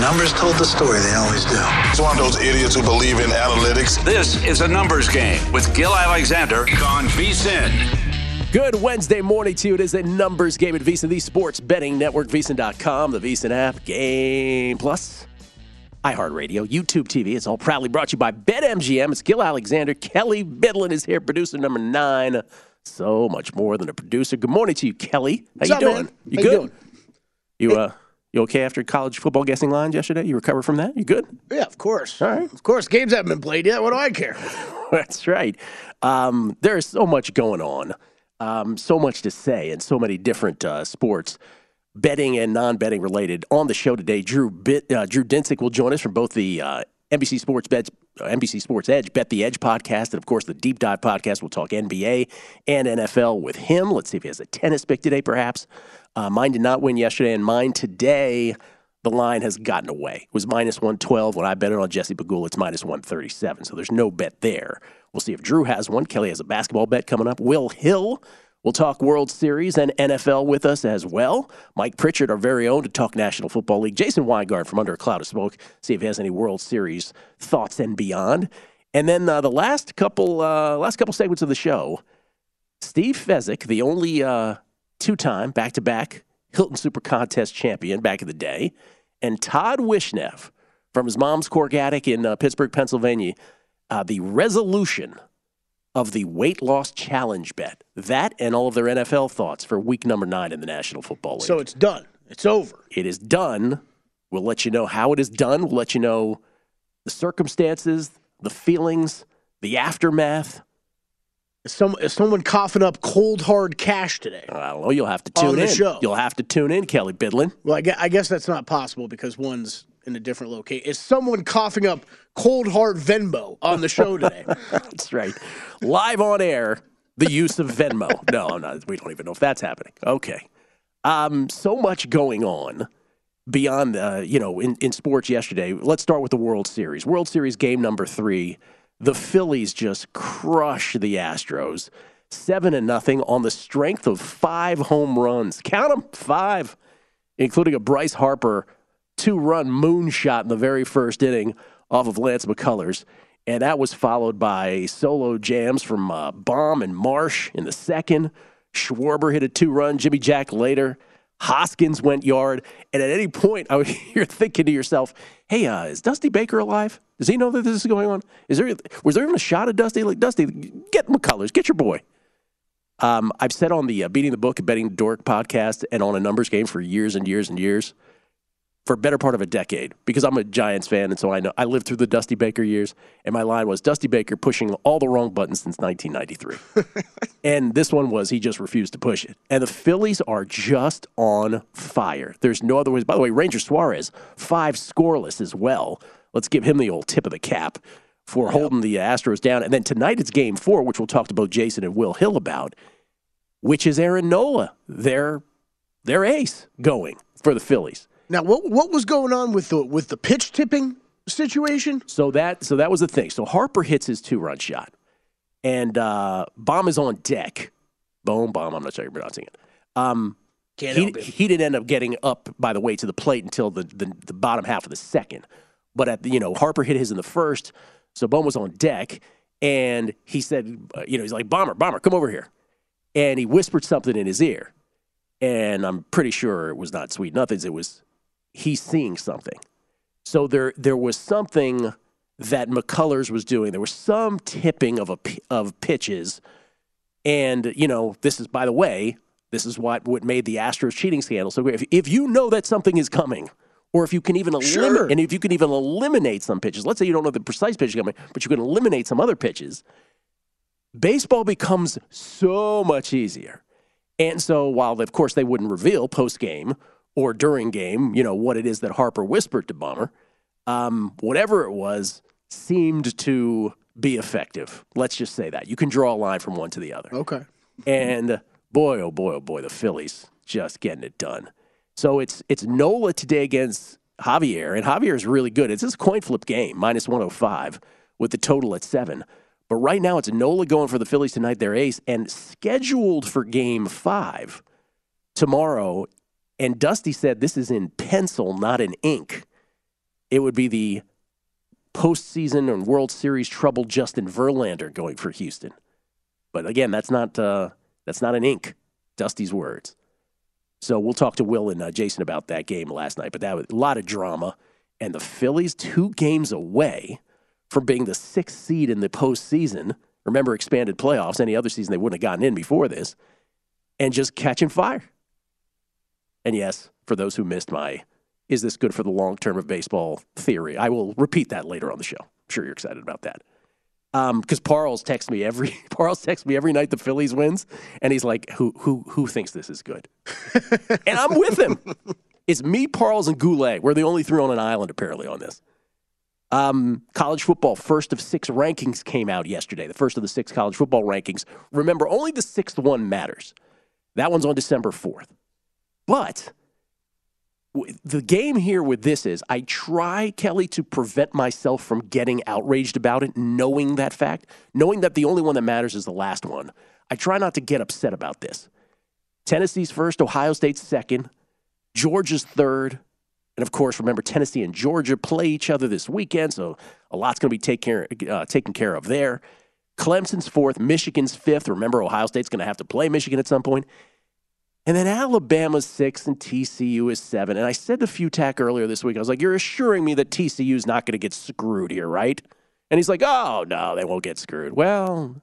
Numbers told the story, they always do. It's one of those idiots who believe in analytics. This is a numbers game with Gill Alexander on VSIN. Good Wednesday morning to you. It is a numbers game at VSIN, the sports betting network, VSIN.com, the VSIN app, Game Plus, iHeartRadio, YouTube TV. It's all proudly brought to you by BetMGM. It's Gill Alexander. Kelley Bydlon is here, producer number nine. So much more than a producer. Good morning to you, Kelley. How What's you up, doing? man? You How good? you doing? You uh, you okay after college football guessing lines yesterday? You recovered from that? You good? Yeah, of course. All right. Of course. Games haven't been played yet. What do I care? That's right. Um, there is so much going on, um, so much to say, and so many different uh, sports, betting and non-betting related. On the show today, Drew Bit, uh, Drew Dinsick will join us from both the uh, NBC Sports Bets, uh, NBC Sports Edge, Bet the Edge podcast, and of course the Deep Dive podcast. We'll talk NBA and NFL with him. Let's see if he has a tennis pick today, perhaps. Uh, mine did not win yesterday, and mine today the line has gotten away. It was minus 112 when I bet it on Jesse Bagul. It's minus 137. So there's no bet there. We'll see if Drew has one. Kelley has a basketball bet coming up. Will Hill will talk World Series and NFL with us as well. Mike Pritchard, our very own, to talk National Football League. Jason Weingart from Under a Cloud of Smoke, see if he has any World Series thoughts and beyond. And then uh, the last couple uh, last couple segments of the show, Steve Fezzik, the only uh, two-time back-to-back Hilton Super Contest champion back in the day, and Todd Wishnev from his mom's cork attic in uh, Pittsburgh, Pennsylvania, uh, the resolution of the weight loss challenge bet. That and all of their NFL thoughts for week number nine in the National Football League. So it's done. It's over. it is done. We'll let you know how it is done. We'll let you know the circumstances, the feelings, the aftermath. Is, some, someone coughing up cold, hard cash today? I don't know. You'll have to tune in. show. You'll have to tune in, Kelley Bydlon. Well, I guess, I guess that's not possible because one's in a different location. Is someone coughing up cold, hard Venmo on the show today? That's right. Live on air, the use of Venmo. No, I'm not, we don't even know if that's happening. Okay. Um, so much going on beyond, uh, you know, in, in sports yesterday. Let's start with the World Series. World Series game number three. The Phillies just crush the Astros. Seven and nothing on the strength of five home runs. Count them, five, including a Bryce Harper two-run moonshot in the very first inning off of Lance McCullers. And that was followed by solo jams from uh, Bohm and Marsh in the second. Schwarber hit a two-run. Jimmy Jack later. Hoskins went yard. And at any point, I would, you're thinking to yourself, hey, uh, is Dusty Baker alive? Does he know that this is going on? Is there was there even a shot at Dusty? Like Dusty, get McCullers, get your boy. Um, I've said on the uh, Beating the Book Betting Dork podcast and on a numbers game for years and years and years, for a better part of a decade, because I'm a Giants fan, and so I know I lived through the Dusty Baker years, and my line was Dusty Baker pushing all the wrong buttons since 1993, and this one was he just refused to push it. And the Phillies are just on fire. There's no other way. By the way, Ranger Suarez five scoreless as well. Let's give him the old tip of the cap for holding the Astros down. And then tonight it's Game Four, which we'll talk to both Jason and Will Hill about, which is Aaron Nola, their their ace, mm. going for the Phillies. Now, what what was going on with the with the pitch tipping situation? So that so that was the thing. So Harper hits his two run shot, and uh, Bohm is on deck. Boom, bomb. I'm not sure you're pronouncing it. Um, Can't he, help it. he didn't end up getting up by the way to the plate until the, the, the bottom half of the second. But at the, you know Harper hit his in the first, so Bohm was on deck, and he said, uh, you know, he's like bomber, bomber, come over here, and he whispered something in his ear, and I'm pretty sure it was not sweet nothings. It was he's seeing something, So there there was something that McCullers was doing. There was some tipping of a of pitches, and you know this is by the way this is what what made the Astros cheating scandal so great. If, if you know that something is coming, or if you can even Sure. eliminate, and if you can even eliminate some pitches, let's say you don't know the precise pitch coming, but you can eliminate some other pitches, baseball becomes so much easier. And so, while of course they wouldn't reveal post game or during game, you know what it is that Harper whispered to Bomber, um, whatever it was seemed to be effective. Let's just say that you can draw a line from one to the other. Okay. And boy, oh boy, oh boy, the Phillies just getting it done. So it's it's Nola today against Javier, and Javier is really good. It's this coin flip game, minus 105, with the total at seven. But right now, it's Nola going for the Phillies tonight, their ace, and scheduled for game five tomorrow. And Dusty said this is in pencil, not in ink. It would be the postseason and World Series trouble Justin Verlander going for Houston. But again, that's not uh, that's not an ink. Dusty's words. So we'll talk to Will and uh, Jason about that game last night. But that was a lot of drama, and the Phillies two games away from being the sixth seed in the postseason. Remember, expanded playoffs. Any other season they wouldn't have gotten in before this, and just catching fire. And yes, for those who missed my is this good for the long term of baseball theory, I will repeat that later on the show. I'm sure you're excited about that. Um, because Parles texts me every Parles texts me every night the Phillies wins, and he's like, "Who who who thinks this is good?" and I'm with him. It's me, Parles, and Goulet. We're the only three on an island apparently on this. Um, college football first of six rankings came out yesterday. The first of the six college football rankings. Remember, only the sixth one matters. That one's on December fourth. But the game here with this is I try, Kelley, to prevent myself from getting outraged about it, knowing that fact, knowing that the only one that matters is the last one. I try not to get upset about this. Tennessee's first, Ohio State's second, Georgia's third. And of course, remember, Tennessee and Georgia play each other this weekend, so a lot's going to be take care, uh, taken care of there. Clemson's fourth, Michigan's fifth. Remember, Ohio State's going to have to play Michigan at some point. And then Alabama's six and TCU is seven. And I said to Futac earlier this week, I was like, You're assuring me that TCU is not going to get screwed here, right? And he's like, Oh, no, they won't get screwed. Well,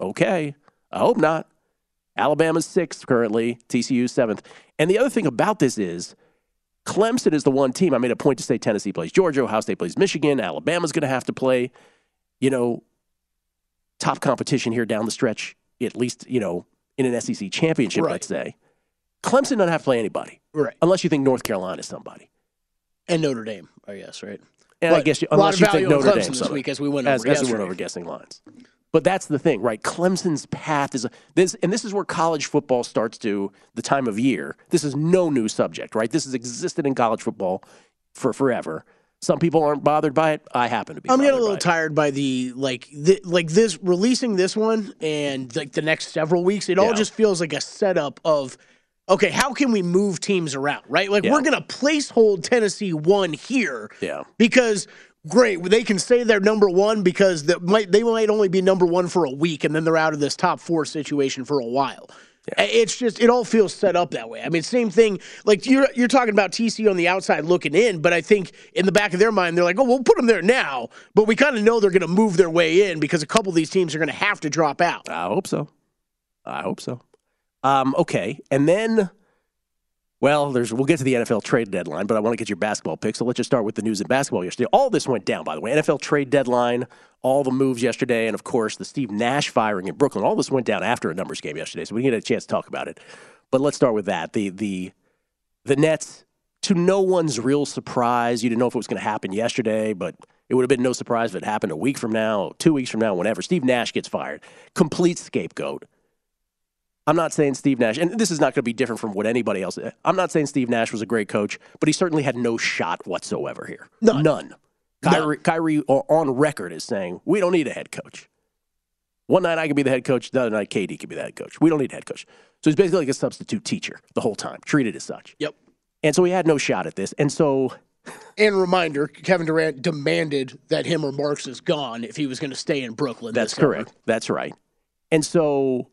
okay. I hope not. Alabama's sixth currently, TCU seventh. And the other thing about this is Clemson is the one team. I made a point to say Tennessee plays Georgia, Ohio State plays Michigan, Alabama's going to have to play, you know, top competition here down the stretch, at least, you know, in an SEC championship, Right. let's say. Clemson doesn't have to play anybody Right. unless you think North Carolina is somebody. And Notre Dame, I guess, right? And I guess you, a lot unless of you think Notre Clemson Dame this week as we went as, over as we went over guessing lines. But that's the thing, right? Clemson's path is this, and this is where college football starts to the time of year. This is no new subject, right? This has existed in college football for forever. Some people aren't bothered by it. I happen to be. I'm getting a little by it. tired by the like th- like this releasing this one and like the next several weeks. It all just feels like a setup of okay, how can we move teams around, right? Like Yeah. we're gonna placehold Tennessee one here, Yeah. because great they can say they're number one because that might they might only be number one for a week and then they're out of this top four situation for a while. It's just it all feels set up that way. I mean, same thing. Like you're you're talking about TC on the outside looking in, but I think in the back of their mind they're like, oh, we'll put them there now, but we kind of know they're going to move their way in because a couple of these teams are going to have to drop out. I hope so. I hope so. Um, okay, and then, well, there's we'll get to the NFL trade deadline, but I want to get your basketball pick. So let's just start with the news in basketball yesterday. All this went down, by the way. NFL trade deadline, all the moves yesterday, and of course the Steve Nash firing in Brooklyn. All this went down after a numbers game yesterday, so we didn't get a chance to talk about it. But let's start with that. The the the Nets, to no one's real surprise, you didn't know if it was going to happen yesterday, but it would have been no surprise if it happened a week from now, two weeks from now, whenever. Steve Nash gets fired. Complete scapegoat. I'm not saying Steve Nash, and this is not going to be different from what anybody else. I'm not saying Steve Nash was a great coach, but he certainly had no shot whatsoever here. None. None. Kyrie, Kyrie on record is saying we don't need a head coach. One night I could be the head coach, the other night KD could be the head coach. We don't need a head coach. So he's basically like a substitute teacher the whole time, treated as such. Yep. And so he had no shot at this. And so And reminder, Kevin Durant demanded that him or Marks is gone if he was going to stay in Brooklyn. That's this summer. correct. That's right. And so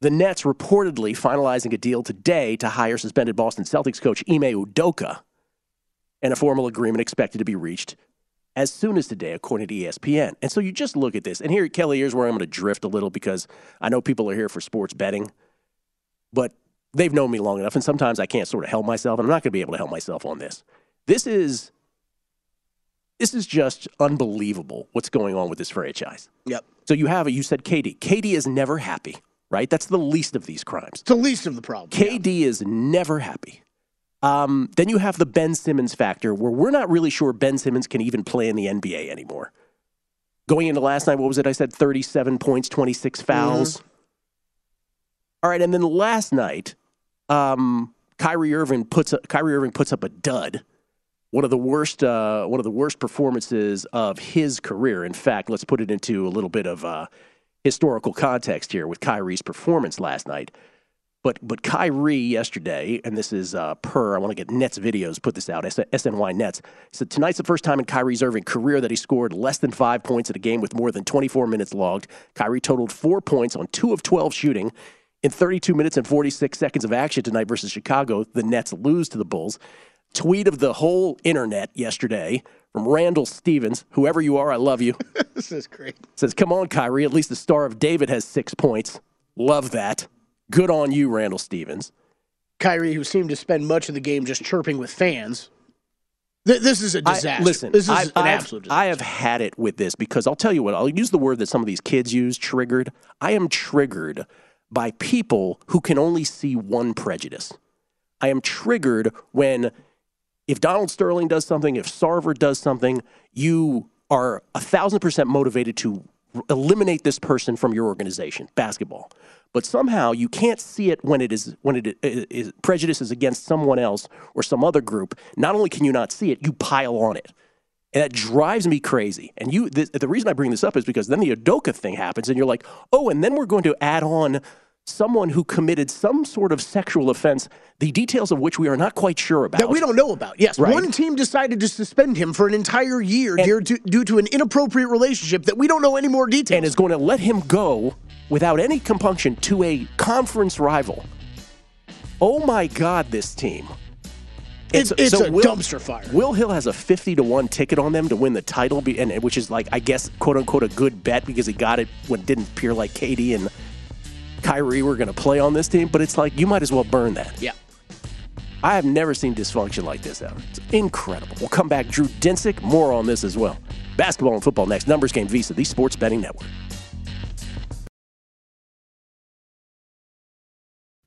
the Nets reportedly finalizing a deal today to hire suspended Boston Celtics coach Ime Udoka. and a formal agreement expected to be reached as soon as today, according to ESPN. And so you just look at this, and here, Kelley, here's where I'm going to drift a little because I know people are here for sports betting, but they've known me long enough, and sometimes I can't sort of help myself, and I'm not going to be able to help myself on this. This is this is just unbelievable what's going on with this franchise. Yep. So you have it. you said KD. KD is never happy, right? That's the least of these crimes. It's the least of the problem. KD is never happy. Um, then you have the Ben Simmons factor, where we're not really sure Ben Simmons can even play in the NBA anymore. Going into last night, what was it? I said 37 points, 26 fouls. All right, and then last night, um, Kyrie Irving puts a, Kyrie Irving puts up a dud. One of the worst, uh, one of the worst performances of his career. In fact, let's put it into a little bit of uh, historical context here with Kyrie's performance last night. But but Kyrie yesterday, and this is uh, per I want to get Nets videos. Put this out. SNY Nets said tonight's the first time in Kyrie's Irving career that he scored less than five points in a game with more than 24 minutes logged. Kyrie totaled four points on two of 12 shooting. In 32 minutes and 46 seconds of action tonight versus Chicago, the Nets lose to the Bulls. Tweet of the whole internet yesterday from Randall Stevens, whoever you are, I love you. This is great. Says, come on, Kyrie. At least the star of David has six points. Love that. Good on you, Randall Stevens. Kyrie, who seemed to spend much of the game just chirping with fans. Th- this is a disaster. listen, this is I've, an I've- absolute disaster. I have had it with this because I'll tell you what, I'll use the word that some of these kids use triggered. I am triggered by people who can only see one prejudice. I am triggered when, if Donald Sterling does something, if Sarver does something, you are a thousand percent motivated to eliminate this person from your organization, basketball. But somehow you can't see it when it is when it is, prejudice is against someone else or some other group. Not only can you not see it, you pile on it. And that drives me crazy. And you, the, the reason I bring this up is because then the Udoka thing happens, and you're like, oh, and then we're going to add on someone who committed some sort of sexual offense, the details of which we are not quite sure about. that we don't know about. Yes, Right. one team decided to suspend him for an entire year due, to, due to an inappropriate relationship that we don't know any more details. and is going to let him go without any compunction to a conference rival. Oh my God, this team. It's- it's a dumpster fire. Will Hill has a 50 to 1 ticket on them to win the title, and which is like, I guess, quote unquote, a good bet because he got it when it didn't appear like KD and Kyrie were going to play on this team. But it's like, you might as well burn that. yeah. I have never seen dysfunction like this ever. It's incredible. We'll come back. Drew Dinsick, more on this as well. Basketball and football next. Numbers Game VSIN, the Sports Betting Network.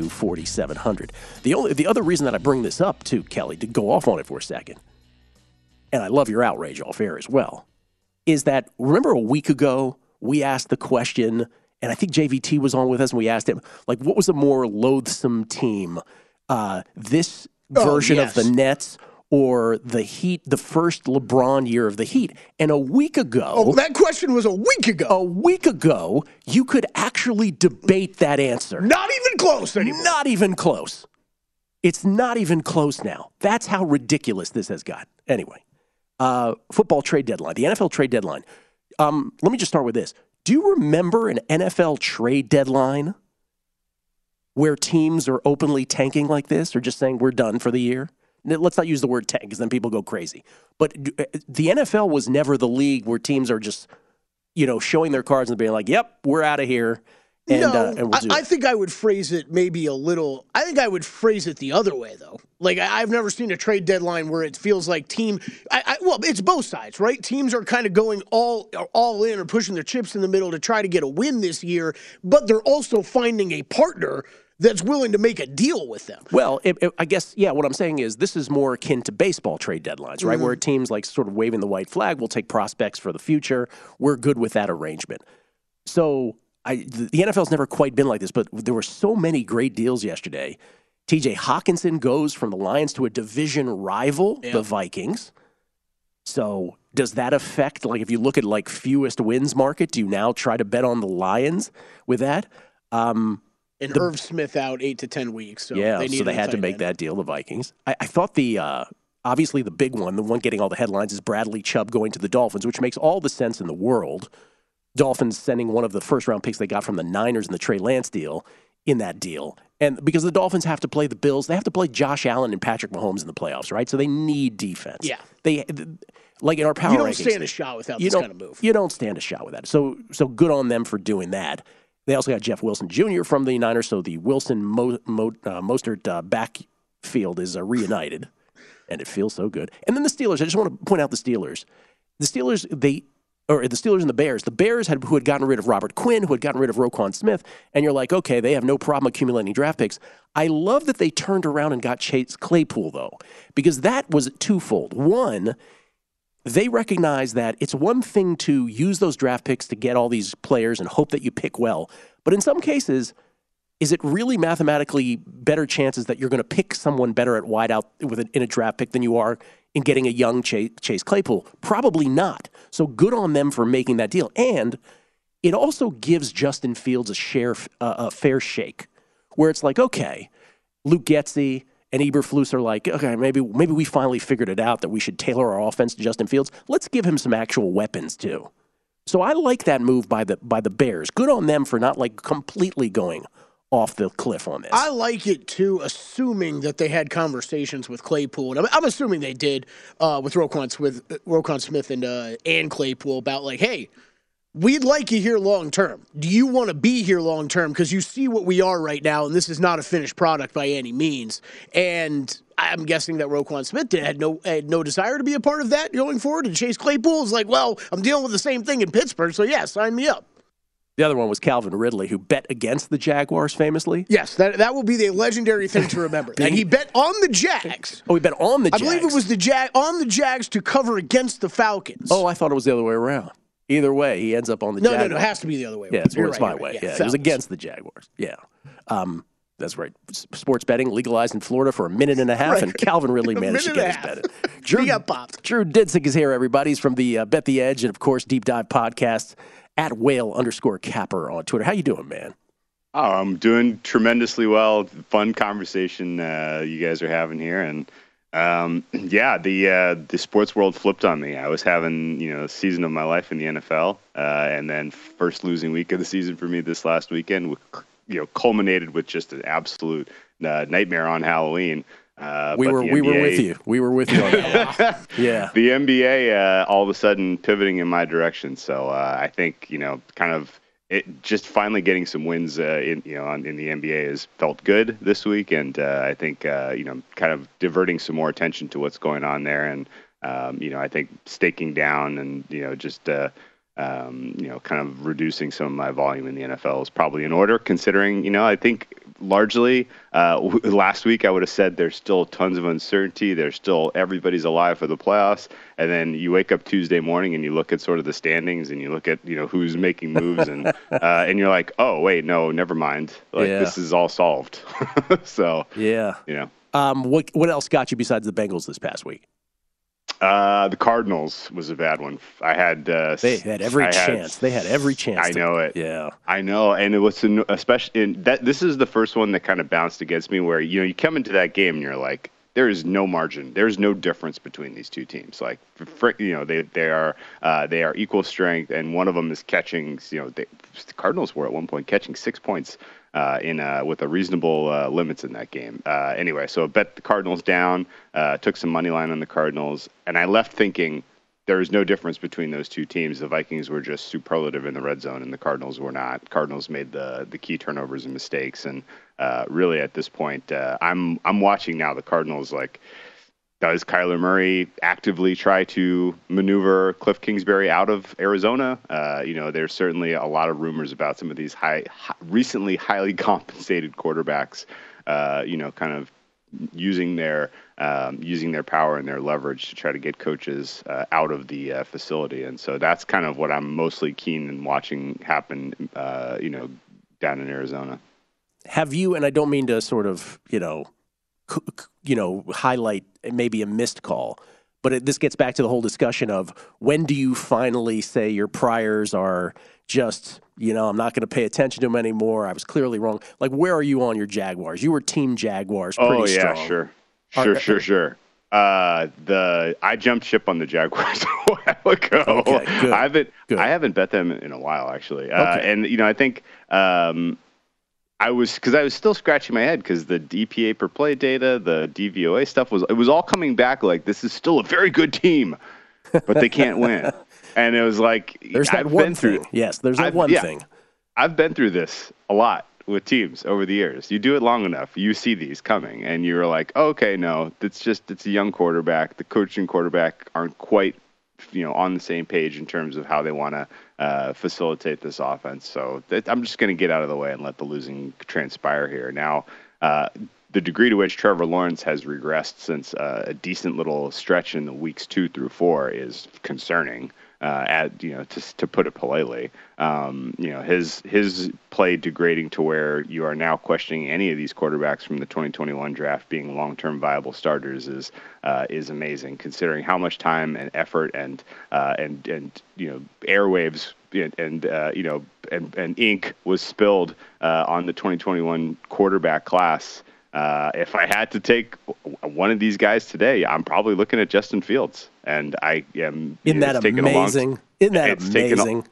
1-800-522-4700. The only the other reason that I bring this up to Kelley, to go off on it for a second, and I love your outrage off air as well, is that remember a week ago we asked the question, and I think JVT was on with us, and we asked him like, what was a more loathsome team, uh, this Oh, version yes. of the Nets or the Heat, the first LeBron year of the Heat. And a week ago, Oh, that question was a week ago. a week ago, you could actually debate that answer. Not even close anymore. Not even close. It's not even close now. That's how ridiculous this has got. Anyway, uh, football trade deadline, the NFL trade deadline. Um, let me just start with this. Do you remember an NFL trade deadline where teams are openly tanking like this or just saying we're done for the year? Let's not use the word tank because then people go crazy. But uh, the NFL was never the league where teams are just, you know, showing their cards and being like, "Yep, we're out of here," and no, uh, and we'll I, I think I would phrase it maybe a little. I think I would phrase it the other way, though. Like I, I've never seen a trade deadline where it feels like team. I, I, well, it's both sides, right? Teams are kind of going all all in or pushing their chips in the middle to try to get a win this year, but they're also finding a partner that's willing to make a deal with them. Well, it, it- I guess, yeah, what I'm saying is this is more akin to baseball trade deadlines, right? Where teams like sort of waving the white flag will take prospects for the future. We're good with that arrangement. So I, the the NFL's never quite been like this, but there were so many great deals yesterday. TJ Hockenson goes from the Lions to a division rival, the Vikings. So does that affect, like, if you look at like fewest wins market, do you now try to bet on the Lions with that? Um, And Irv Smith out eight to ten weeks. So yeah, they so they had to make end. that deal. The Vikings. I, I thought the uh, obviously the big one, the one getting all the headlines, is Bradley Chubb going to the Dolphins, which makes all the sense in the world. Dolphins sending one of the first round picks they got from the Niners in the Trey Lance deal in that deal, and because the Dolphins have to play the Bills, they have to play Josh Allen and Patrick Mahomes in the playoffs, right? So they need defense. Yeah. they like in our power You don't rankings, stand a shot without you this kind of move. You don't stand a shot with that. So so good on them for doing that. They also got Jeff Wilson Jr. from the Niners, so the Wilson Mo, Mo, uh, Mostert uh, backfield is uh, reunited, and it feels so good. And then the Steelers. I just want to point out the Steelers. The Steelers they. Or the Steelers and the Bears. The Bears had who had gotten rid of Robert Quinn, who had gotten rid of Roquan Smith, and you're like, okay, they have no problem accumulating draft picks. I love that they turned around and got Chase Claypool though, because that was twofold. One, they recognize that it's one thing to use those draft picks to get all these players and hope that you pick well. But in some cases, is it really mathematically better chances that you're going to pick someone better at wideout with an, in a draft pick than you are in getting a young Chase, Chase Claypool? Probably not. So good on them for making that deal. And it also gives Justin Fields a share, uh, a fair shake, where it's like, okay, Luke Getsy and Eberflus are like, okay, maybe maybe we finally figured it out that we should tailor our offense to Justin Fields. Let's give him some actual weapons too. So I like that move by the by the Bears. Good on them for not like completely going off the cliff on this. I like it too, assuming that they had conversations with Claypool, and I'm, I'm assuming they did uh, with Roquan Smith, Roquan Smith and uh, and Claypool about like, hey, we'd like you here long term. Do you want to be here long term? Because you see what we are right now, and this is not a finished product by any means. And I'm guessing that Roquan Smith did, had no had no desire to be a part of that going forward. And Chase Claypool is like, well, I'm dealing with the same thing in Pittsburgh, so yeah, sign me up. the other one was Calvin Ridley, who bet against the Jaguars famously. Yes, that that will be the legendary thing to remember. that he bet on the Jags. Oh, he bet on the Jags. I believe it was the Jag on the Jags to cover against the Falcons. Oh, I thought it was the other way around. Either way, he ends up on the no, Jaguars. no, no, it has to be the other way. Yeah, it's, You're it's right, my you're way. right. Yeah, it was against the Jaguars. Yeah. Um, that's right. Sports betting legalized in Florida for a minute and a half, Right. and Calvin Ridley A managed to get and a his bet. in. Drew, He got popped. Drew Dinsick is here, everybody. He's from the uh, Bet the Edge and, of course, Deep Dive Podcast at whale underscore capper on Twitter. How you doing, man? Oh, I'm doing tremendously well. Fun conversation uh, you guys are having here, and um, yeah, the uh, the sports world flipped on me. I was having you know a season of my life in the NFL, uh, and then first losing week of the season for me this last weekend, you know, culminated with just an absolute uh, nightmare on Halloween. Uh, we were the we were with you. We were with you on that. Yeah. the NBA uh, all of a sudden pivoting in my direction. So uh, I think you know, kind of it just finally getting some wins uh, in you know on, in the NBA has felt good this week, and uh, I think uh, you know, kind of diverting some more attention to what's going on there, and um, you know, I think staking down and you know just. Uh, um, you know, kind of reducing some of my volume in the NFL is probably in order, considering, you know, I think largely. Uh, last week, I would have said there's still tons of uncertainty. There's still everybody's alive for the playoffs, and then you wake up Tuesday morning and you look at sort of the standings and you look at you know who's making moves and uh, and you're like, oh wait, no, never mind. Like Yeah. this is all solved. so Yeah. you know. Um, what what else got you besides the Bengals this past week? Uh, the Cardinals was a bad one. I had uh, They had every I had- chance. They had every chance. I to- know it. Yeah. I know, and it was an- especially in that. This is the first one that kind of bounced against me, where you know you come into that game and you're like, there is no margin, there's no difference between these two teams. Like, for, you know, they they are uh, they are equal strength, and one of them is catching. You know, they, the Cardinals were at one point catching six points uh, in uh, with a reasonable uh, limits in that game. Uh, anyway, so I bet the Cardinals down, uh, took some money line on the Cardinals, and I left thinking there is no difference between those two teams. The Vikings were just superlative in the red zone, and the Cardinals were not. Cardinals made the the key turnovers and mistakes, and uh, really at this point, I'm I'm watching now the Cardinals like. Does Kyler Murray actively try to maneuver Cliff Kingsbury out of Arizona? Uh, you know, there's certainly a lot of rumors about some of these high, hi- recently highly compensated quarterbacks. Uh, you know, kind of using their um, using their power and their leverage to try to get coaches uh, out of the uh, facility, and so that's kind of what I'm mostly keen in watching happen. Uh, you know, down in Arizona. Have you? And I don't mean to sort of you know, you know, highlight maybe a missed call, but it, this gets back to the whole discussion of when do you finally say your priors are just you know I'm not going to pay attention to them anymore. I was clearly wrong. Like where are you on your Jaguars? You were Team Jaguars. Pretty oh yeah, strong. sure, Are- sure, sure, sure. Uh, the I jumped ship on the Jaguars a while ago. Okay, good, I haven't good. I haven't bet them in a while actually. Uh, Okay. and you know I think um, I was because I was still scratching my head because the DPA per play data, the DVOA stuff was it was all coming back like this is still a very good team, but they can't win. And it was like There's that I've one been through, thing. Yes, there's that I've- one yeah. thing. I've been through this a lot with teams over the years. You do it long enough, you see these coming, and you're like, okay, no, it's just it's a young quarterback. The coach and quarterback aren't quite, you know, on the same page in terms of how they want to uh, facilitate this offense. So I'm just going to get out of the way and let the losing transpire here. Now, uh, the degree to which Trevor Lawrence has regressed since uh, a decent little stretch in the weeks two through four is concerning. Uh, at you know, to to put it politely, um, you know his his play degrading to where you are now questioning any of these quarterbacks from the 2021 draft being long-term viable starters is uh, is amazing, considering how much time and effort and uh, and and you know airwaves and, and uh, you know and, and ink was spilled uh, on the 2021 quarterback class. Uh, if I had to take one of these guys today, I'm probably looking at Justin Fields, and I am. Isn't that long- amazing? Isn't that it's taken a- amazing?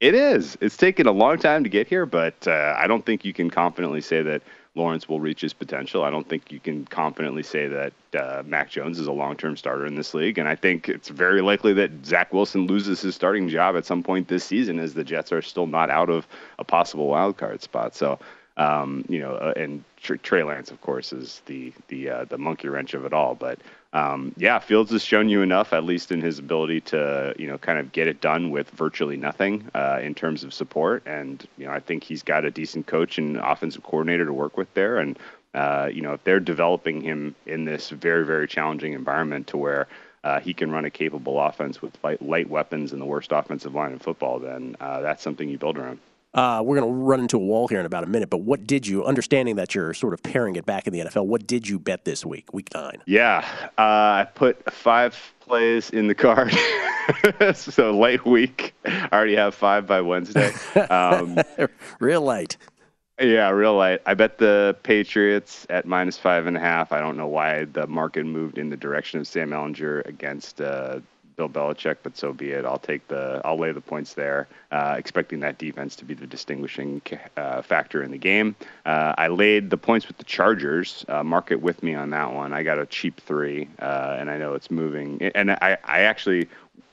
it is. It's taken a long time to get here, but uh, I don't think you can confidently say that Lawrence will reach his potential. I don't think you can confidently say that uh, Mac Jones is a long-term starter in this league, and I think it's very likely that Zach Wilson loses his starting job at some point this season, as the Jets are still not out of a possible wild card spot. So. Um, you know, uh, and Tr- Trey Lance, of course, is the the uh, the monkey wrench of it all. But um, yeah, Fields has shown you enough, at least in his ability to you know kind of get it done with virtually nothing uh, in terms of support. And you know, I think he's got a decent coach and offensive coordinator to work with there. And uh, you know, if they're developing him in this very very challenging environment to where uh, he can run a capable offense with light, light weapons and the worst offensive line in football, then uh, that's something you build around. Uh, we're going to run into a wall here in about a minute, but what did you, understanding that you're sort of pairing it back in the NFL, what did you bet this week, week nine? Yeah, uh, I put five plays in the card. so late week. I already have five by Wednesday. Um, Real light. yeah, real light. I bet the Patriots at minus five and a half. I don't know why the market moved in the direction of Sam Ehlinger against uh, Bill Belichick, but so be it. I'll take the. I'll lay the points there, uh, expecting that defense to be the distinguishing uh, factor in the game. Uh, I laid the points with the Chargers. Uh, market with me on that one. I got a cheap three, uh, and I know it's moving. And I, I actually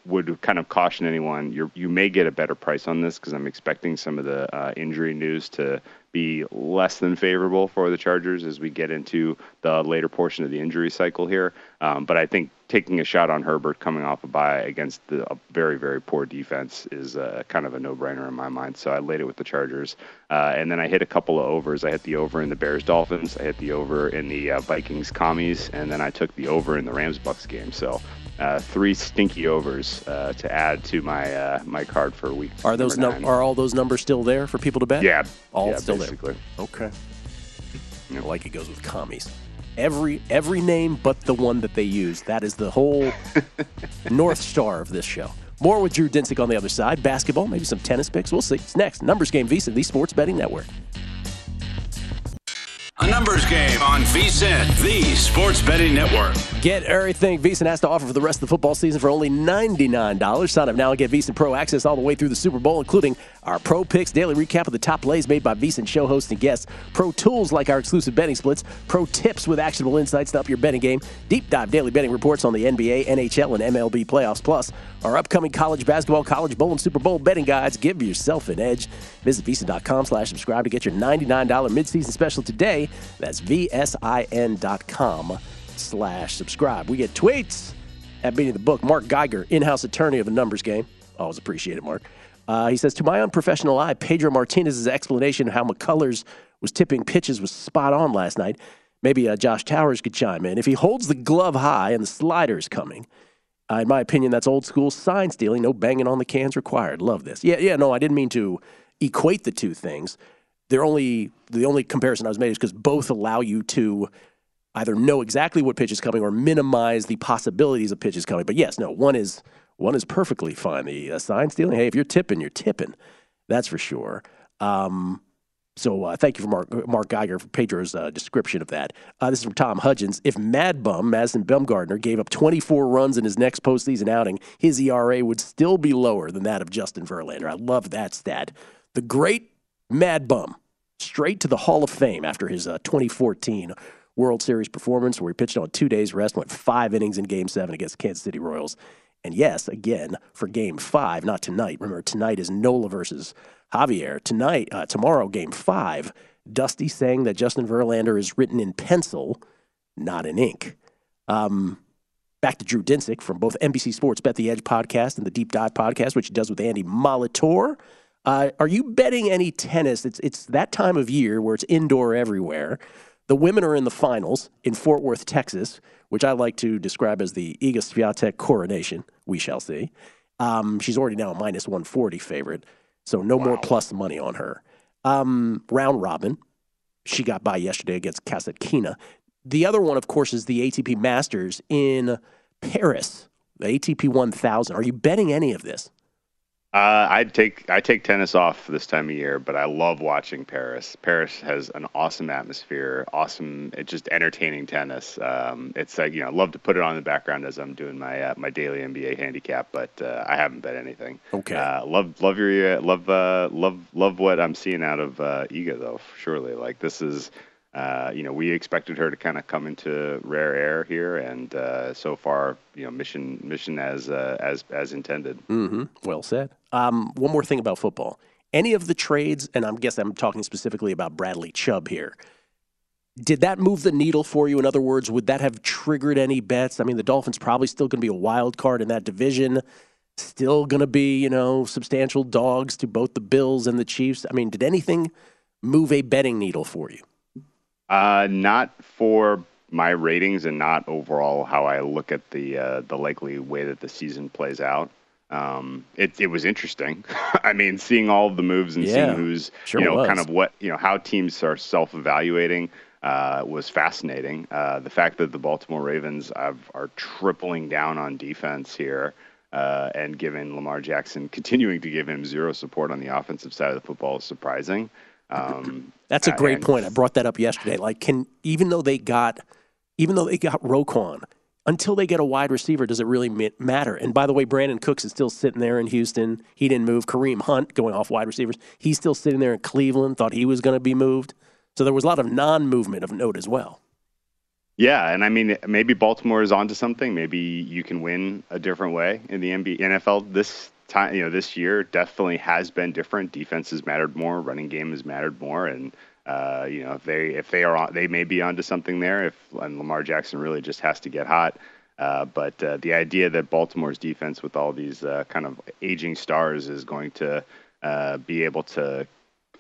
would kind of caution anyone you you may get a better price on this because I'm expecting some of the uh, injury news to be less than favorable for the Chargers as we get into the later portion of the injury cycle here. Um, but I think taking a shot on Herbert coming off a bye against the, a very, very poor defense is uh, kind of a no-brainer in my mind. So I laid it with the Chargers, uh, and then I hit a couple of overs. I hit the over in the Bears Dolphins. I hit the over in the uh, Vikings Commies, and then I took the over in the Rams Bucks game. So uh, three stinky overs uh, to add to my uh, my card for a week. Are those num- are all those numbers still there for people to bet? Yeah, all yeah, still basically. there. Okay. I like it goes with commies. Every every name but the one that they use. That is the whole north star of this show. More with Drew Dinsick on the other side. Basketball, maybe some tennis picks. We'll see. It's next. Numbers game VSIN, the Sports Betting Network. A numbers game on VSIN, the sports betting network. Get everything VSIN has to offer for the rest of the football season for only $99. Sign up now and get VSIN Pro access all the way through the Super Bowl, including our Pro Picks daily recap of the top plays made by VSIN show hosts and guests, Pro Tools like our exclusive betting splits, Pro Tips with actionable insights to up your betting game, deep dive daily betting reports on the NBA, NHL, and MLB playoffs, plus our upcoming college basketball, college bowl, and Super Bowl betting guides. Give yourself an edge. Visit VSIN.com slash subscribe to get your $99 midseason special today. That's VSIN.com slash subscribe. We get tweets at Beating the Book. Mark Geiger, in-house attorney of the numbers game. Always appreciate it, Mark. Uh, he says, to my unprofessional eye, Pedro Martinez's explanation of how McCullers was tipping pitches was spot on last night. Maybe uh, Josh Towers could chime in. If he holds the glove high and the slider is coming, uh, in my opinion, that's old school sign stealing. No banging on the cans required. Love this. Yeah, yeah. No, I didn't mean to equate the two things. They're only the only comparison I was made is because both allow you to either know exactly what pitch is coming or minimize the possibilities of pitches coming. But yes, no, one is one is perfectly fine. The uh, sign stealing. Hey, if you're tipping, you're tipping. That's for sure. Um, so uh, thank you for Mark, Mark Geiger for Pedro's uh, description of that. Uh, this is from Tom Hudgens. If Mad Bum Madison Bumgarner gave up 24 runs in his next postseason outing, his ERA would still be lower than that of Justin Verlander. I love that stat. The great Mad Bum, straight to the Hall of Fame after his uh, 2014 World Series performance, where he pitched on two days rest, went five innings in Game Seven against Kansas City Royals. And yes, again for Game Five, not tonight. Remember, tonight is Nola versus Javier. Tonight, uh, tomorrow, Game Five. Dusty saying that Justin Verlander is written in pencil, not in ink. Um, back to Drew Dinsick from both NBC Sports Bet the Edge podcast and the Deep Dive podcast, which he does with Andy Molitor. Uh, are you betting any tennis? It's it's that time of year where it's indoor everywhere. The women are in the finals in Fort Worth, Texas, which I like to describe as the Iga Swiatek coronation. We shall see. Um, she's already now a minus 140 favorite, so no more plus money on her. Um, round robin, she got by yesterday against Kasatkina. The other one, of course, is the ATP Masters in Paris, the ATP 1000. Are you betting any of this? Uh, I take I take tennis off this time of year, but I love watching Paris. Paris has an awesome atmosphere, awesome, it's just entertaining tennis. Um, it's like you know, I love to put it on in the background as I'm doing my uh, my daily NBA handicap, but uh, I haven't bet anything. Okay. Uh, love love your uh, love uh, love love what I'm seeing out of uh, Iga though. Surely, like this is. Uh, you know, we expected her to kind of come into rare air here, and uh, so far, you know, mission mission as uh, as as intended. Mm-hmm. Well said. Um, one more thing about football. Any of the trades, and I'm guess I'm talking specifically about Bradley Chubb here. Did that move the needle for you? In other words, would that have triggered any bets? I mean, the Dolphins probably still going to be a wild card in that division. Still going to be, you know, substantial dogs to both the Bills and the Chiefs. I mean, did anything move a betting needle for you? Uh, not for my ratings and not overall how I look at the uh, the likely way that the season plays out. Um, it it was interesting. I mean, seeing all of the moves and Yeah, seeing who's sure you know was. kind of what you know how teams are self evaluating uh, was fascinating. Uh, the fact that the Baltimore Ravens have, are tripling down on defense here. Uh, and giving Lamar Jackson continuing to give him zero support on the offensive side of the football is surprising. Um, That's a uh, great point. I brought that up yesterday. Like, can even though they got, even though they got Roquan, until they get a wide receiver, does it really matter? And by the way, Brandin Cooks is still sitting there in Houston. He didn't move. Kareem Hunt going off wide receivers. He's still sitting there in Cleveland. Thought he was going to be moved. So there was a lot of non-movement of note as well. Yeah, and I mean, maybe Baltimore is onto something. Maybe you can win a different way in the NBA, NFL this time. You know, this year definitely has been different. Defense has mattered more. Running game has mattered more, and uh, you know, if they if they are on, they may be onto something there. If and Lamar Jackson really just has to get hot. Uh, but uh, the idea that Baltimore's defense, with all these uh, kind of aging stars, is going to uh, be able to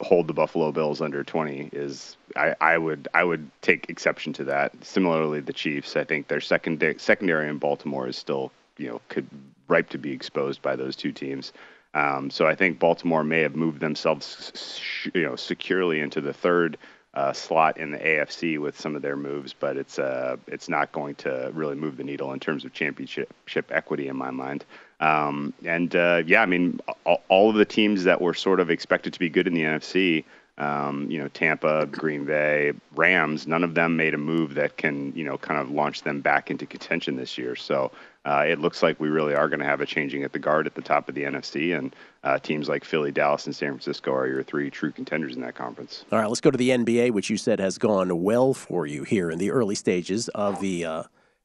hold the Buffalo Bills under 20 is I, I would I would take exception to that. Similarly, the Chiefs, I think their second secondary in Baltimore is still you know could ripe to be exposed by those two teams. Um, so I think Baltimore may have moved themselves you know securely into the third uh, slot in the AFC with some of their moves, but it's uh, it's not going to really move the needle in terms of championship equity in my mind. Um, and uh, yeah, I mean, all, of the teams that were sort of expected to be good in the NFC, um, you know, Tampa, Green Bay, Rams, none of them made a move that can you know kind of launch them back into contention this year. So uh, it looks like we really are going to have a changing at the guard at the top of the NFC, and uh, teams like Philly, Dallas, and San Francisco are your three true contenders in that conference. All right, let's go to the NBA, which you said has gone well for you here in the early stages of the uh,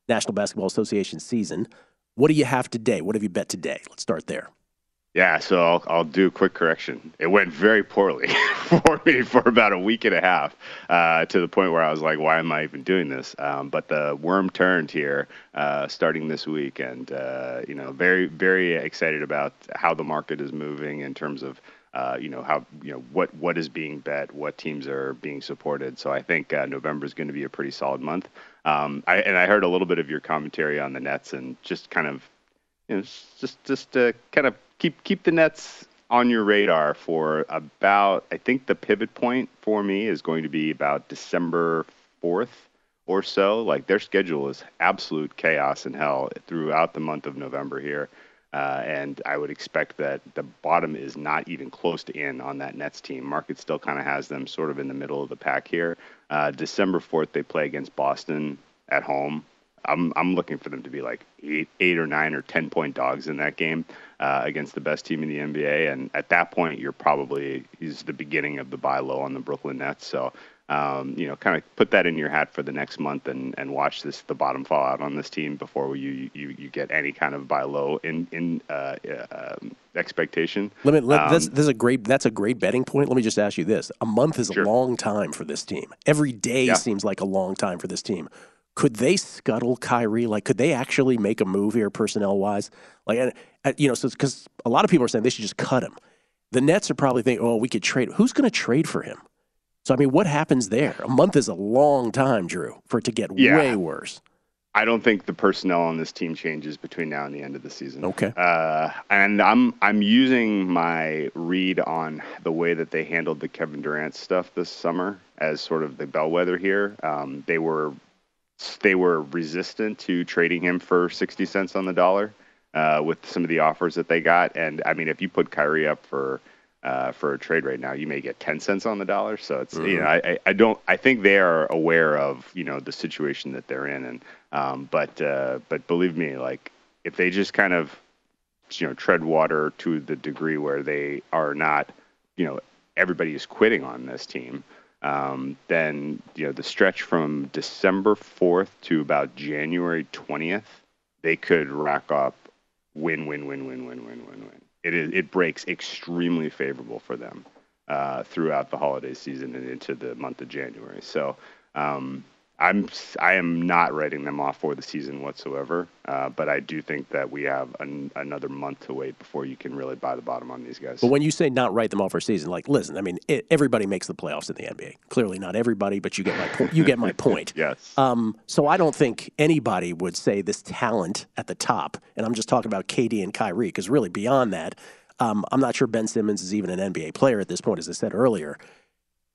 National Basketball Association season. What do you have today? What have you bet today? Let's start there. Yeah, so I'll, I'll do a quick correction. It went very poorly for me for about a week and a half, uh, to the point where I was like, "Why am I even doing this?" Um, but the worm turned here, uh, starting this week, and uh, you know, very very excited about how the market is moving in terms of. Uh, you know how you know what what is being bet, what teams are being supported. So I think uh, November is going to be a pretty solid month. Um, I, and I heard a little bit of your commentary on the Nets and just kind of you know, just just to kind of keep keep the Nets on your radar for about I think the pivot point for me is going to be about December fourth or so. Like their schedule is absolute chaos and hell throughout the month of November here. Uh, and I would expect that the bottom is not even close to in on that Nets team. Market still kind of has them sort of in the middle of the pack here. Uh, December 4th, they play against Boston at home. I'm I'm looking for them to be like eight eight or nine or ten point dogs in that game uh, against the best team in the NBA, and at that point you're probably is the beginning of the buy low on the Brooklyn Nets. So um, you know, kind of put that in your hat for the next month and, and watch this the bottom fall out on this team before you you, you get any kind of buy low in in uh, uh, expectation. Let me. Let, um, this, this, is a great. That's a great betting point. Let me just ask you this: a month is sure. a long time for this team. Every day yeah. seems like a long time for this team could they scuttle Kyrie? Like, could they actually make a move here, personnel wise? Like, and you know, so because a lot of people are saying they should just cut him. The Nets are probably thinking, oh, we could trade. Who's going to trade for him? So, I mean, what happens there? A month is a long time, Drew, for it to get yeah. way worse. I don't think the personnel on this team changes between now and the end of the season. Okay. Uh, and I'm I'm using my read on the way that they handled the Kevin Durant stuff this summer as sort of the bellwether here. Um, they were they were resistant to trading him for 60 cents on the dollar uh, with some of the offers that they got. And I mean, if you put Kyrie up for uh, for a trade right now, you may get 10 cents on the dollar. So it's, mm-hmm. you know, I, I don't, I think they are aware of, you know, the situation that they're in. And, um, but, uh, but believe me, like if they just kind of, you know, tread water to the degree where they are not, you know, everybody is quitting on this team um, then you know the stretch from December 4th to about January 20th, they could rack up win, win, win, win, win, win, win, win. It is it breaks extremely favorable for them uh, throughout the holiday season and into the month of January. So um, I'm I am not writing them off for the season whatsoever, uh, but I do think that we have an, another month to wait before you can really buy the bottom on these guys. But when you say not write them off for season, like listen, I mean it, everybody makes the playoffs in the NBA. Clearly, not everybody, but you get my point. You get my point. yes. Um, so I don't think anybody would say this talent at the top, and I'm just talking about KD and Kyrie, because really beyond that, um, I'm not sure Ben Simmons is even an NBA player at this point, as I said earlier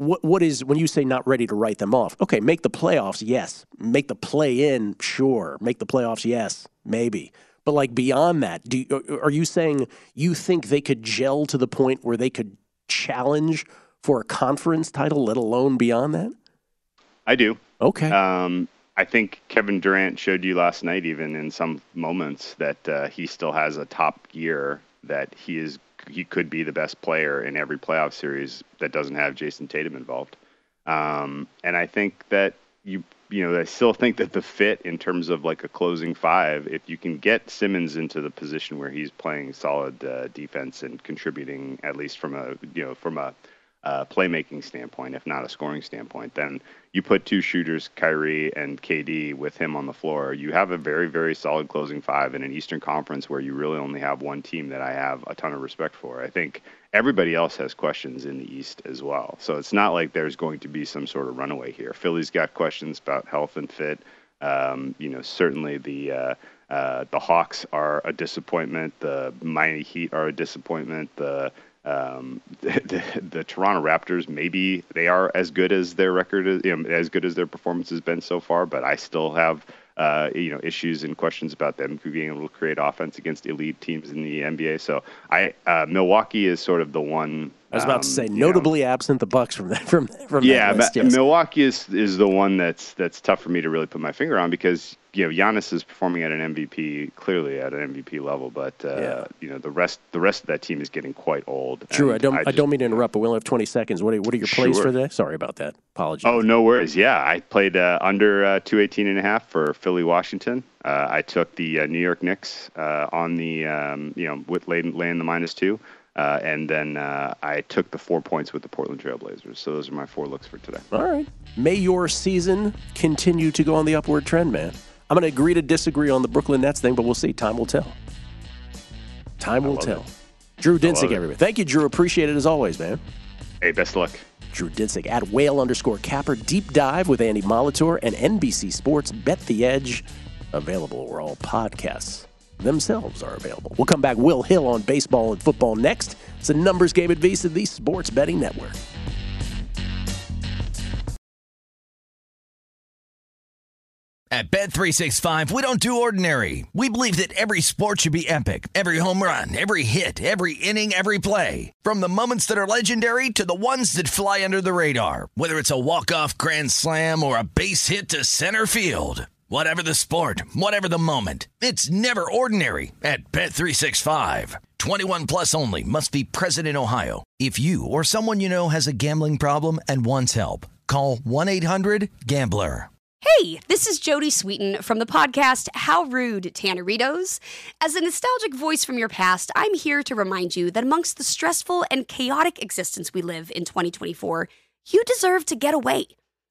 what what is when you say not ready to write them off? Okay, make the playoffs, yes. Make the play in, sure. Make the playoffs, yes, maybe. But like beyond that, do are you saying you think they could gel to the point where they could challenge for a conference title, let alone beyond that? I do. Okay. Um, I think Kevin Durant showed you last night, even in some moments, that uh, he still has a top gear that he is he could be the best player in every playoff series that doesn't have Jayson Tatum involved. Um, and I think that you you know I still think that the fit in terms of like a closing five, if you can get Simmons into the position where he's playing solid uh, defense and contributing at least from a you know from a uh, playmaking standpoint, if not a scoring standpoint, then you put two shooters, Kyrie and KD, with him on the floor. You have a very, very solid closing five in an Eastern Conference where you really only have one team that I have a ton of respect for. I think everybody else has questions in the East as well. So it's not like there's going to be some sort of runaway here. Philly's got questions about health and fit. Um, you know, certainly the uh, uh, the Hawks are a disappointment. The Miami Heat are a disappointment. The um, the, the, Toronto Raptors, maybe they are as good as their record, is, you know, as good as their performance has been so far, but I still have, uh, you know, issues and questions about them being able to create offense against elite teams in the NBA. So I, uh, Milwaukee is sort of the one I was about um, to say, notably know, absent the Bucks from that from from yeah, that yes. Milwaukee is is the one that's that's tough for me to really put my finger on because you know Giannis is performing at an MVP clearly at an MVP level, but uh, yeah. you know the rest the rest of that team is getting quite old. True, I don't I, just, I, don't mean to interrupt, but we only have 20 seconds. What are, what are your plays sure. for today? Sorry about that. Apologies. Oh no worries. Yeah, I played uh, under uh, 218 and a half for Philly Washington. Uh, I took the uh, New York Knicks uh, on the um, you know with laying, laying the minus two. Uh, and then uh, I took the four points with the Portland Trailblazers. So those are my four looks for today. All right. May your season continue to go on the upward trend, man. I'm going to agree to disagree on the Brooklyn Nets thing, but we'll see. Time will tell. Time will tell. It. Drew Dinsick, everybody. Thank you, Drew. Appreciate it as always, man. Hey, best luck. Drew Dinsick at whale underscore capper. Deep dive with Andy Molitor and NBC Sports. Bet the Edge. Available where all podcasts themselves are available. We'll come back. Will Hill on baseball and football next. It's a numbers game at VSiN, the Sports Betting Network. At Bet365, we don't do ordinary. We believe that every sport should be epic. Every home run, every hit, every inning, every play. From the moments that are legendary to the ones that fly under the radar. Whether it's a walk-off grand slam or a base hit to center field. Whatever the sport, whatever the moment, it's never ordinary at Bet365. 21 plus only must be present in Ohio. If you or someone you know has a gambling problem and wants help, call 1-800-GAMBLER. Hey, this is Jodie Sweetin from the podcast How Rude Tanneritos. As a nostalgic voice from your past, I'm here to remind you that amongst the stressful and chaotic existence we live in 2024, you deserve to get away.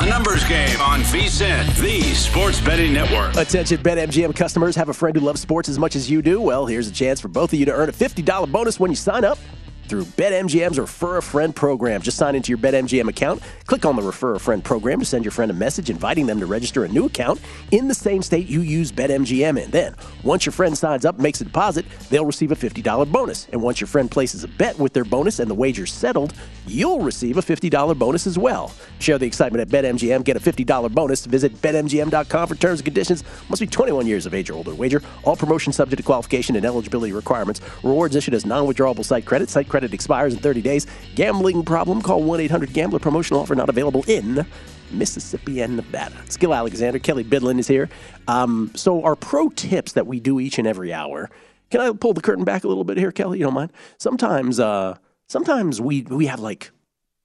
A numbers game on VSiN, the sports betting network. Attention, BetMGM customers. Have a friend who loves sports as much as you do? Well, here's a chance for both of you to earn a $50 bonus when you sign up through BetMGM's Refer a Friend program. Just sign into your BetMGM account, click on the Refer a Friend program to send your friend a message inviting them to register a new account in the same state you use BetMGM in. Then, once your friend signs up and makes a deposit, they'll receive a $50 bonus. And once your friend places a bet with their bonus and the wager's settled, you'll receive a $50 bonus as well. Share the excitement at BetMGM. Get a $50 bonus. Visit BetMGM.com for terms and conditions. Must be 21 years of age or older. Wager. All promotions subject to qualification and eligibility requirements. Rewards issued as non-withdrawable site credit. Site credit expires in 30 days. Gambling problem? Call 1-800-GAMBLER. Promotional offer not available in Mississippi and Nevada. Gill Alexander. Kelley Bydlon is here. Um, so our pro tips that we do each and every hour. Can I pull the curtain back a little bit here, Kelley? You don't mind? Sometimes, uh, sometimes we we have like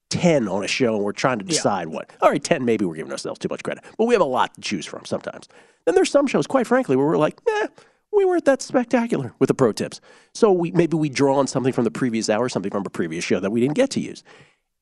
10 on a show and we're trying to decide yeah. what. All right, 10, maybe we're giving ourselves too much credit, but we have a lot to choose from sometimes. Then there's some shows, quite frankly, where we're like, eh, we weren't that spectacular with the pro tips. So we, maybe we draw on something from the previous hour, something from a previous show that we didn't get to use.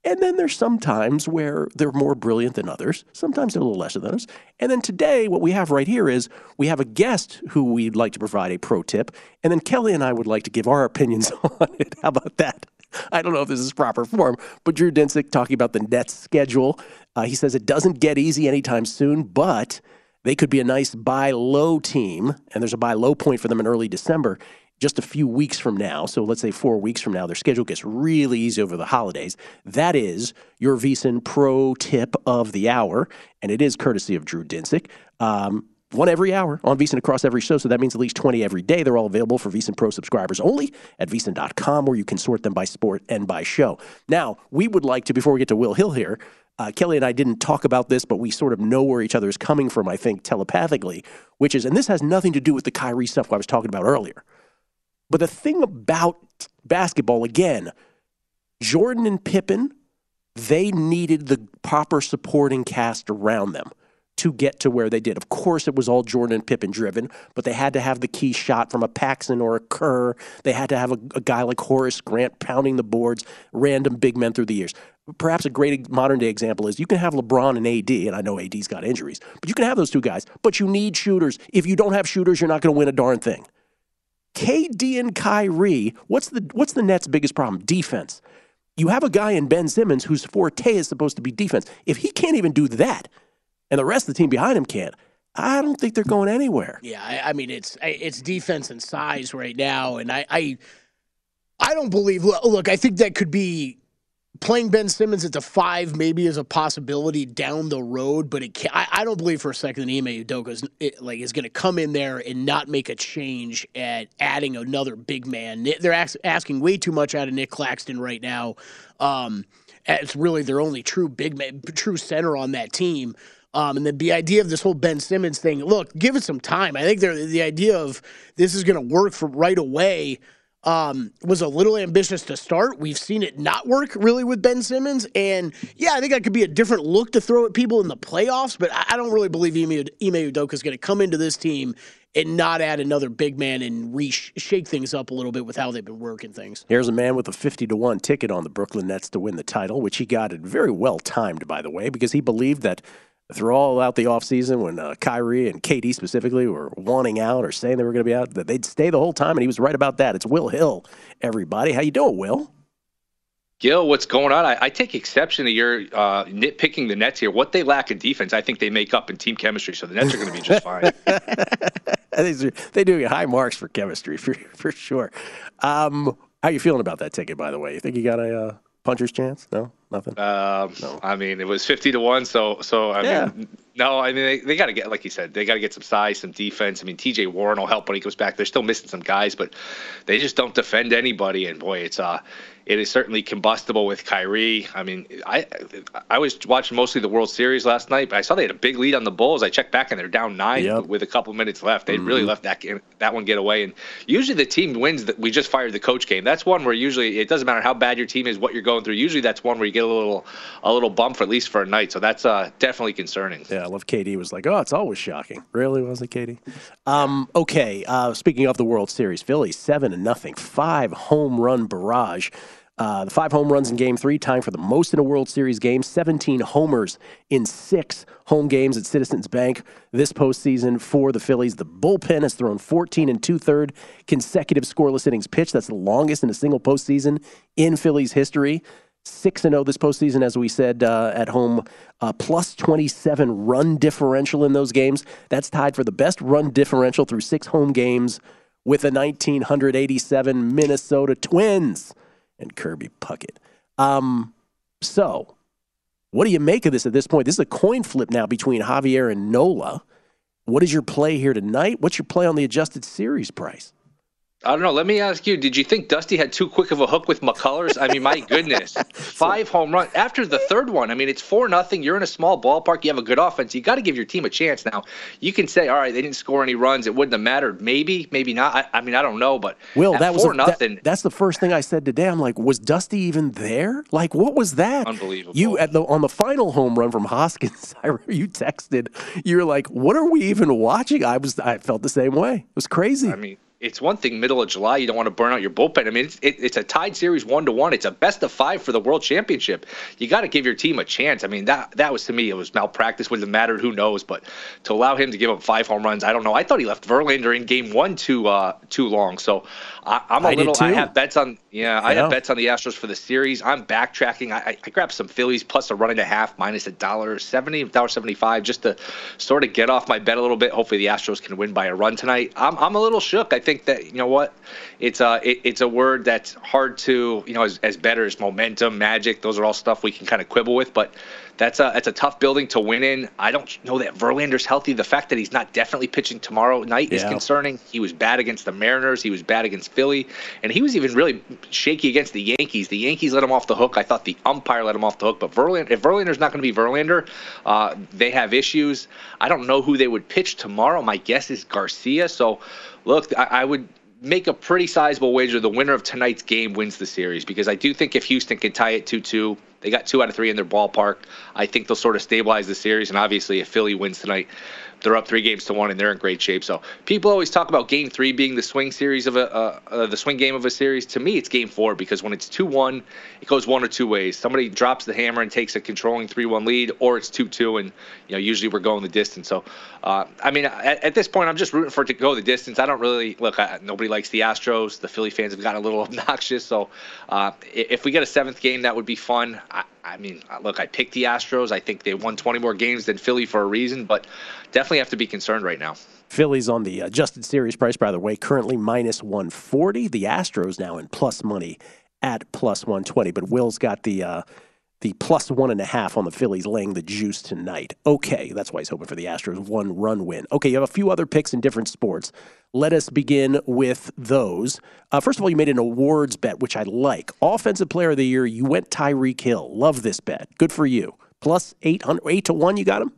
And then there's some times where they're more brilliant than others. Sometimes they're a little lesser than others. And then today, what we have right here is we have a guest who we'd like to provide a pro tip. And then Kelley and I would like to give our opinions on it. How about that? I don't know if this is proper form, but Drew Dinsick talking about the Nets schedule. Uh, he says it doesn't get easy anytime soon, but they could be a nice buy low team, and there's a buy low point for them in early December. Just a few weeks from now, so let's say four weeks from now, their schedule gets really easy over the holidays. That is your VSiN pro tip of the hour, and it is courtesy of Drew Dinsick. Um, one every hour on VSiN across every show. So that means at least 20 every day. They're all available for VSiN Pro subscribers only at VSiN.com, where you can sort them by sport and by show. Now, we would like to, before we get to Will Hill here, uh, Kelley and I didn't talk about this, but we sort of know where each other is coming from, I think, telepathically, which is, and this has nothing to do with the Kyrie stuff I was talking about earlier. But the thing about basketball, again, Jordan and Pippen, they needed the proper supporting cast around them to get to where they did. Of course, it was all Jordan and Pippen driven, but they had to have the key shot from a Paxson or a Kerr. They had to have a, a guy like Horace Grant pounding the boards, random big men through the years. Perhaps a great modern day example is you can have LeBron and AD, and I know AD's got injuries, but you can have those two guys, but you need shooters. If you don't have shooters, you're not going to win a darn thing. KD and Kyrie, what's the what's the Nets' biggest problem? Defense. You have a guy in Ben Simmons whose forte is supposed to be defense. If he can't even do that, and the rest of the team behind him can't, I don't think they're going anywhere. Yeah, I, I mean it's it's defense and size right now, and I, I I don't believe. Look, I think that could be playing Ben Simmons at the five maybe is a possibility down the road, but it I, I, don't believe for a second that Ime Udoka is like is going to come in there and not make a change at adding another big man. They're ask, asking way too much out of Nic Claxton right now. Um, it's really their only true big man, true center on that team. Um, and the, the idea of this whole Ben Simmons thing, look, give it some time. I think the idea of this is going to work right away um, was a little ambitious to start. We've seen it not work really with Ben Simmons. And yeah, I think that could be a different look to throw at people in the playoffs, but I, I don't really believe Ime, Ime Udoka is going to come into this team and not add another big man and shake things up a little bit with how they've been working things. Here's a man with a 50 to 1 ticket on the Brooklyn Nets to win the title, which he got it very well timed, by the way, because he believed that through all out the offseason when uh, Kyrie and KD specifically were wanting out or saying they were going to be out, that they'd stay the whole time, and he was right about that. It's Will Hill, everybody. How you doing, Will? Gill, what's going on? I, I take exception to your uh, nitpicking the Nets here. What they lack in defense, I think they make up in team chemistry, so the Nets are going to be just fine. they do get high marks for chemistry, for, for sure. Um, how you feeling about that ticket, by the way? You think you got a uh, puncher's chance? No? Nothing. Um, no. I mean, it was fifty to one. So, so I yeah. mean, no, I mean they, they got to get like you said, they got to get some size, some defense. I mean, T.J. Warren will help when he comes back. They're still missing some guys, but they just don't defend anybody. And boy, it's uh, it is certainly combustible with Kyrie. I mean, I I was watching mostly the World Series last night, but I saw they had a big lead on the Bulls. I checked back and they're down nine yep. with a couple minutes left. They mm-hmm. really left that that one get away. And usually the team wins. That we just fired the coach game. That's one where usually it doesn't matter how bad your team is, what you're going through. Usually that's one where you get a little a little bump for at least for a night. So that's uh, definitely concerning. Yeah, I love KD was like, oh, it's always shocking. Really, was it KD? Um, okay, uh, speaking of the World Series, Phillies seven and nothing, five home run barrage. Uh, the five home runs in game three, tying for the most in a World Series game. 17 homers in six home games at Citizens Bank this postseason for the Phillies. The bullpen has thrown 14 and two third consecutive scoreless innings pitched. That's the longest in a single postseason in Phillies history. 6 and 0 this postseason, as we said uh, at home, uh, plus 27 run differential in those games. That's tied for the best run differential through six home games with the 1987 Minnesota Twins and Kirby Puckett. Um, so, what do you make of this at this point? This is a coin flip now between Javier and Nola. What is your play here tonight? What's your play on the adjusted series price? I don't know. Let me ask you: Did you think Dusty had too quick of a hook with McCullers? I mean, my goodness, five home runs after the third one. I mean, it's four nothing. You're in a small ballpark. You have a good offense. You got to give your team a chance. Now, you can say, all right, they didn't score any runs. It wouldn't have mattered. Maybe, maybe not. I, I mean, I don't know. But Will, that was four nothing. That, that's the first thing I said today. I'm like, was Dusty even there? Like, what was that? Unbelievable. You at the on the final home run from Hoskins. I you texted. You're like, what are we even watching? I was. I felt the same way. It was crazy. I mean it's one thing middle of July you don't want to burn out your bullpen. I mean, it's, it, it's a tied series one to one. It's a best of five for the World Championship. You got to give your team a chance. I mean, that that was to me it was malpractice. Wouldn't have mattered? Who knows? But to allow him to give up five home runs, I don't know. I thought he left Verlander in Game One too uh, too long. So I, am a I little. I have bets on. Yeah, I, I have bets on the Astros for the series. I'm backtracking. I, I grabbed some Phillies plus a run and a half minus a dollar seventy, dollar seventy five, just to sort of get off my bet a little bit. Hopefully the Astros can win by a run tonight. I'm I'm a little shook. I think that you know what, it's a it, it's a word that's hard to you know as as better as momentum, magic. Those are all stuff we can kind of quibble with, but that's a that's a tough building to win in. I don't know that Verlander's healthy. The fact that he's not definitely pitching tomorrow night is concerning. He was bad against the Mariners. He was bad against Philly, and he was even really shaky against the Yankees. The Yankees let him off the hook. I thought the umpire let him off the hook. But Verlander, if Verlander's not going to be Verlander, uh, they have issues. I don't know who they would pitch tomorrow. My guess is Garcia. So, look, I, I would make a pretty sizable wager the winner of tonight's game wins the series because I do think if Houston can tie it 2 2, they got two out of three in their ballpark. I think they'll sort of stabilize the series. And obviously, if Philly wins tonight, they're up three games to one and they're in great shape. So people always talk about game three being the swing series of a uh, uh, the swing game of a series. To me, it's game four because when it's two one, it goes one or two ways. Somebody drops the hammer and takes a controlling three one lead, or it's two two, and you know usually we're going the distance. So uh, I mean, at, at this point, I'm just rooting for it to go the distance. I don't really look. I, nobody likes the Astros. The Philly fans have gotten a little obnoxious. So uh, if we get a seventh game, that would be fun. I, I mean, uh, look, I picked the Astros. I think they won 20 more games than Philly for a reason, but definitely have to be concerned right now. Phillies on the adjusted series price, by the way, currently minus 140. The Astros now in plus money at plus 120. But Will's got the uh, the plus one and a half on the Phillies laying the juice tonight. Okay, that's why he's hoping for the Astros one run win. Okay, you have a few other picks in different sports. Let us begin with those. Uh, first of all, you made an awards bet, which I like. Offensive Player of the Year. You went Tyreek Hill. Love this bet. Good for you. Plus 800, 8 to 1, you got him?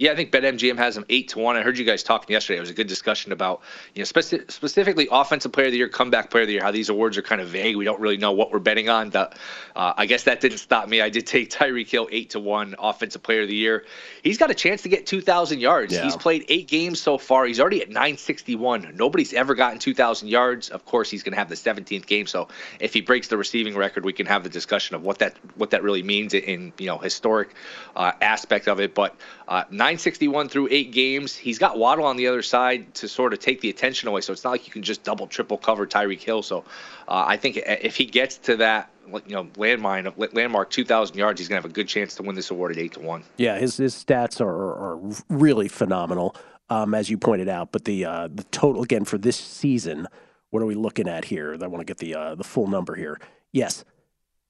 Yeah, I think BetMGM has them eight to one. I heard you guys talking yesterday. It was a good discussion about, you know, speci- specifically offensive player of the year, comeback player of the year. How these awards are kind of vague. We don't really know what we're betting on. The, uh, I guess that didn't stop me. I did take Tyreek Hill eight to one, offensive player of the year. He's got a chance to get 2,000 yards. Yeah. He's played eight games so far. He's already at 961. Nobody's ever gotten 2,000 yards. Of course, he's going to have the 17th game. So if he breaks the receiving record, we can have the discussion of what that what that really means in you know historic uh, aspect of it. But uh, 961 through eight games. He's got Waddle on the other side to sort of take the attention away. So it's not like you can just double, triple cover Tyreek Hill. So uh, I think if he gets to that, you know, landmine landmark 2,000 yards, he's gonna have a good chance to win this award at eight to one. Yeah, his his stats are are really phenomenal, um, as you pointed out. But the uh, the total again for this season, what are we looking at here? I want to get the uh, the full number here. Yes,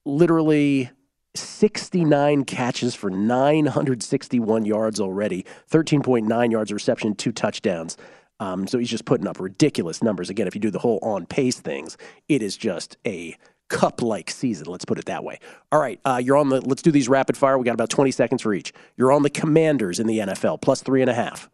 literally. 69 catches for 961 yards already, 13.9 yards reception, two touchdowns. Um, so he's just putting up ridiculous numbers. Again, if you do the whole on pace things, it is just a Kupp like season. Let's put it that way. All right, uh, you're on the. Let's do these rapid fire. We got about 20 seconds for each. You're on the Commanders in the NFL, plus three and a half.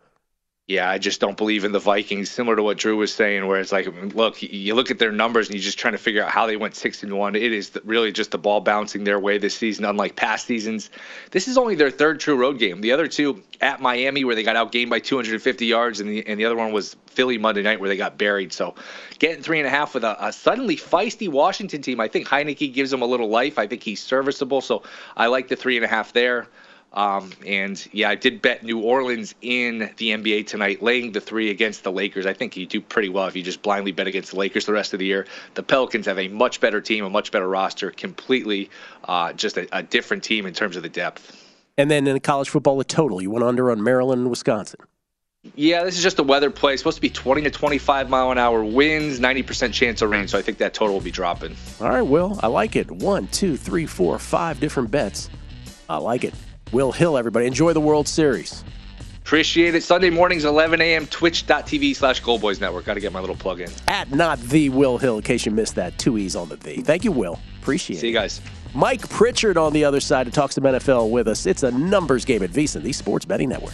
Yeah, I just don't believe in the Vikings. Similar to what Drew was saying, where it's like, look, you look at their numbers and you're just trying to figure out how they went six and one. It is really just the ball bouncing their way this season, unlike past seasons. This is only their third true road game. The other two at Miami, where they got outgained by 250 yards, and the and the other one was Philly Monday night, where they got buried. So, getting three and a half with a, a suddenly feisty Washington team, I think Heinicke gives them a little life. I think he's serviceable, so I like the three and a half there. Um, and yeah, I did bet New Orleans in the NBA tonight, laying the three against the Lakers. I think you do pretty well if you just blindly bet against the Lakers the rest of the year. The Pelicans have a much better team, a much better roster, completely uh, just a, a different team in terms of the depth. And then in college football, a total. You went under on Maryland and Wisconsin. Yeah, this is just a weather play. It's supposed to be 20 to 25 mile an hour winds, 90% chance of rain. So I think that total will be dropping. All right, Will, I like it. One, two, three, four, five different bets. I like it. Will Hill, everybody. Enjoy the World Series. Appreciate it. Sunday mornings, 11 a.m., twitch.tv slash Goldboys Network. Got to get my little plug in. At not the Will Hill, in case you missed that. Two E's on the V. Thank you, Will. Appreciate it. See you guys. Mike Pritchard on the other side who talks some NFL with us. It's a numbers game at VSiN, the Sports Betting Network.